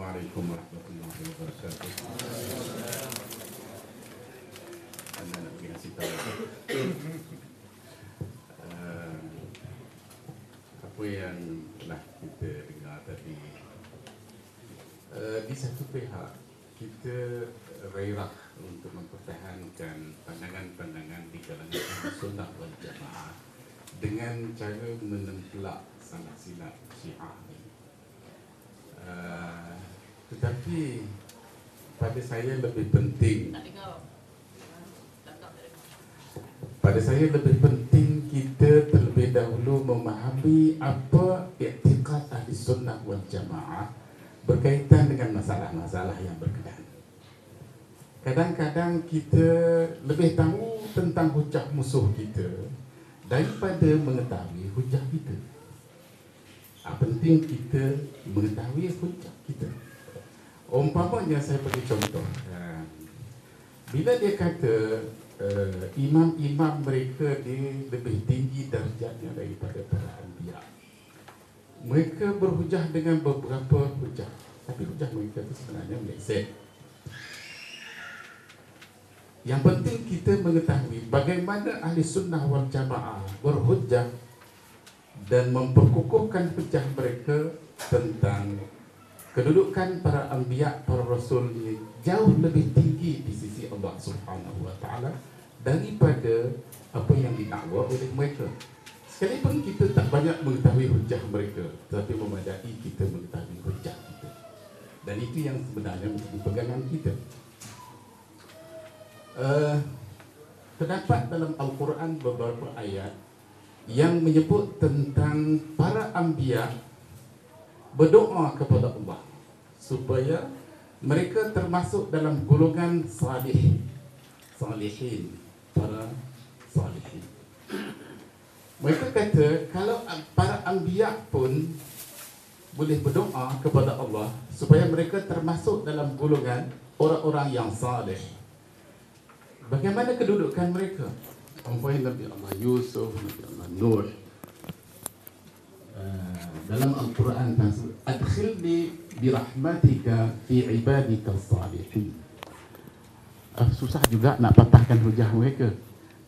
Assalamualaikum warahmatullahi wabarakatuh. Anda nak pergi tahu. Apa yang telah kita dengar tadi uh, di satu pihak kita rairah untuk mempertahankan pandangan-pandangan di kalangan sunnah wal jamaah dengan cara menempelak salah silap syiah ini. Uh, tetapi pada saya lebih penting pada saya lebih penting kita terlebih dahulu memahami apa iktikad ahli sunnah wal jamaah berkaitan dengan masalah-masalah yang berkenaan. Kadang-kadang kita lebih tahu tentang hujah musuh kita daripada mengetahui hujah kita. Ah, penting kita mengetahui hujah kita. Umpamanya saya bagi contoh. ah, Bila dia kata uh, imam-imam mereka dia lebih tinggi darjatnya daripada para anbiya. Mereka berhujah dengan beberapa hujah. Tapi hujah mereka itu sebenarnya meleset. Yang penting kita mengetahui bagaimana ahli sunnah wal jamaah berhujah dan memperkukuhkan hujah mereka tentang kedudukan para anbiya, para rasul ini jauh lebih tinggi di sisi Allah Subhanahu wa taala daripada apa yang didakwa oleh mereka. Sekalipun kita tak banyak mengetahui hujah mereka, tetapi memadai kita mengetahui hujah kita. Dan itu yang sebenarnya menjadi pegangan kita. Uh, terdapat dalam Al-Quran beberapa ayat yang menyebut tentang para anbiya berdoa kepada Allah supaya mereka termasuk dalam golongan salih salihin para salihin. Mereka kata kalau para anbiya pun boleh berdoa kepada Allah supaya mereka termasuk dalam golongan orang-orang yang salih. Bagaimana kedudukan mereka? Umpamanya Nabi Allah Yusuf, Nabi Allah Uh, dalam Al-Quran tersebut adkhilni birahmatika fi ibadika salihin uh, susah juga nak patahkan hujah mereka.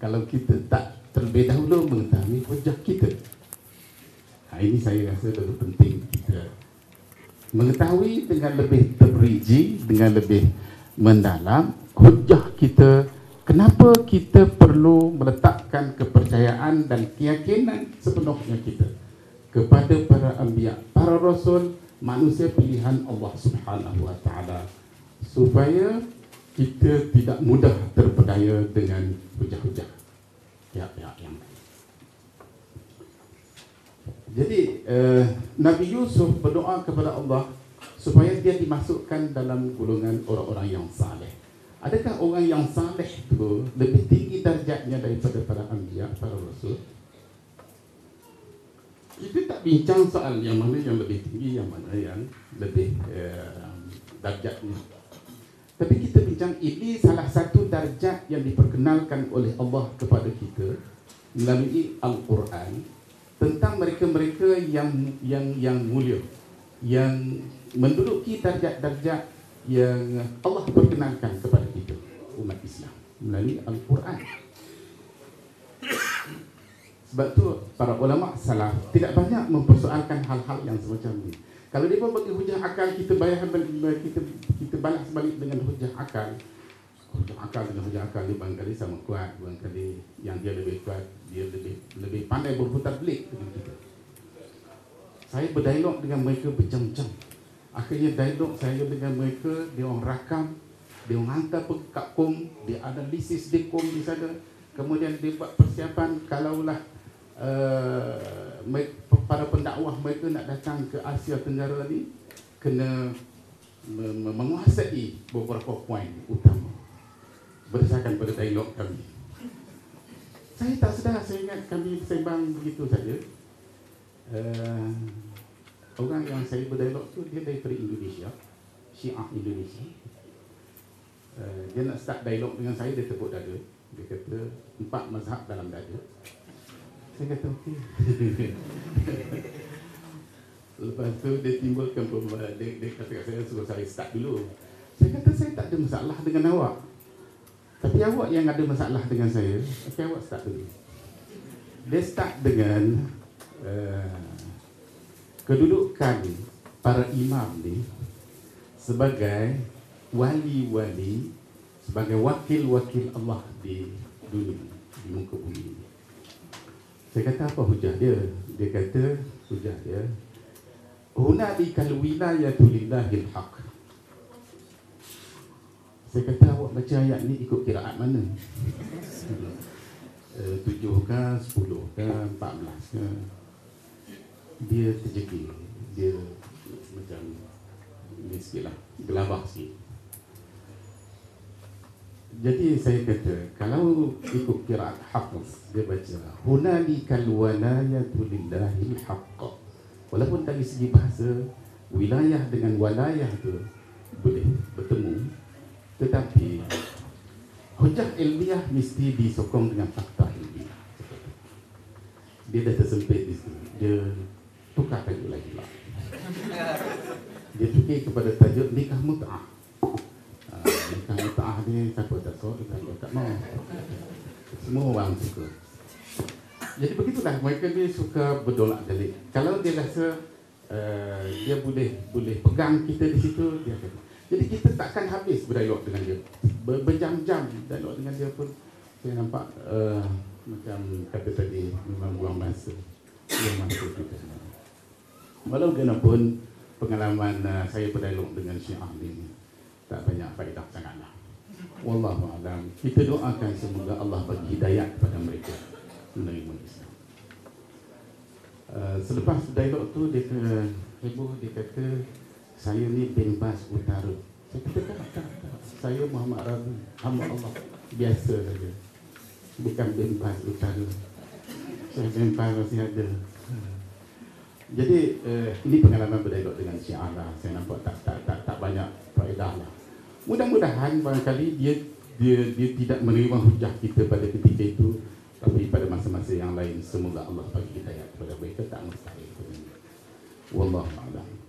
Kalau kita tak terlebih dahulu mengetahui hujah kita. Ha, ini saya rasa lebih penting kita mengetahui dengan lebih terperinci dengan lebih mendalam hujah kita kenapa kita perlu meletakkan kepercayaan dan keyakinan sepenuhnya kita kepada para anbiya, para rasul, manusia pilihan Allah Subhanahu wa taala supaya kita tidak mudah terpedaya dengan hujah-hujah. Ya, ya, yang lain. Jadi uh, Nabi Yusuf berdoa kepada Allah supaya dia dimasukkan dalam golongan orang-orang yang saleh. Adakah orang yang saleh itu lebih tinggi darjatnya daripada para anbiya, para rasul? Kita tak bincang soal yang mana yang lebih tinggi, yang mana yang lebih uh, darjatnya. Tapi kita bincang ini salah satu darjat yang diperkenalkan oleh Allah kepada kita melalui Al-Quran tentang mereka-mereka yang yang yang mulia, yang menduduki darjat-darjat yang Allah perkenalkan kepada kita umat Islam melalui Al-Quran. Sebab tu para ulama salaf tidak banyak mempersoalkan hal-hal yang semacam ini. Kalau dia pun bagi hujah akal kita bayar kita kita balas balik dengan hujah akal. Hujah akal dengan hujah akal dia barangkali sama kuat, barangkali yang dia lebih kuat, dia lebih lebih pandai berputar belik dengan kita. Saya berdialog dengan mereka berjam-jam. Akhirnya dialog saya dengan mereka, dia orang rakam, dia orang hantar pergi kat kom, dia analisis di kom di sana. Kemudian dia buat persiapan kalaulah uh, para pendakwah mereka nak datang ke Asia Tenggara ni kena menguasai beberapa poin utama berdasarkan pada dialog kami. Saya tak sedar, saya ingat kami sembang begitu saja. Uh, orang yang saya berdialog tu dia daripada Indonesia, Syiah Indonesia. Uh, dia nak start dialog dengan saya, dia tepuk dada. Dia kata, empat mazhab dalam dada. Saya kata, okey. Lepas tu dia timbulkan dia, dia kata kat saya suruh saya start dulu. Saya kata saya tak ada masalah dengan awak. Tapi awak yang ada masalah dengan saya, okey awak start dulu. Dia start dengan uh, kedudukan para imam ni sebagai wali-wali, sebagai wakil-wakil Allah di dunia, di muka bumi. Saya kata apa hujah dia? Dia kata hujah dia Hunalikal wilayatu lillahil haq Saya kata awak baca ayat ni ikut kiraat mana? Eh, tujuh ke, sepuluh ke, empat belas ke Dia terjegi Dia macam Ini sikit lah, gelabah sikit jadi saya kata kalau ikut kiraat Hafiz dia baca hunalikal walayatu lillahi haqq. Walaupun dari segi bahasa wilayah dengan walayah tu boleh bertemu tetapi hujah ilmiah mesti disokong dengan fakta ilmiah. Dia dah tersempit di situ. Dia tukar tajuk lagi lah. Dia fikir kepada tajuk nikah mut'ah nikah muta'ah ni siapa tak suka, siapa tak mau. Semua orang suka. Jadi begitulah mereka ni suka berdolak delik. Kalau dia rasa uh, dia boleh boleh pegang kita di situ dia akan. Jadi kita takkan habis berdialog dengan dia. Ber, berjam-jam dialog dengan dia pun saya nampak uh, macam kata tadi memang buang masa. Buang masa kita. Walaupun pengalaman uh, saya berdialog dengan Syiah ni tak banyak faedah sangatlah. Wallahu a'lam. Kita doakan semoga Allah bagi hidayah kepada mereka menerima Islam. Uh, selepas dialog tu dia kata heboh dia kata saya ni bin Bas Utara. Saya kata tak, tak, tak. Saya Muhammad Rabi, hamba Allah. Biasa saja. Bukan bin Bas Utara. Saya bin Bas masih ada. Jadi uh, ini pengalaman berdialog dengan Syiah lah. Saya nampak tak tak tak, tak banyak faedah lah. Mudah-mudahan barangkali dia dia dia tidak menerima hujah kita pada ketika itu tapi pada masa-masa yang lain semoga Allah bagi hidayah kepada mereka tak mustahil. Wallahu a'lam.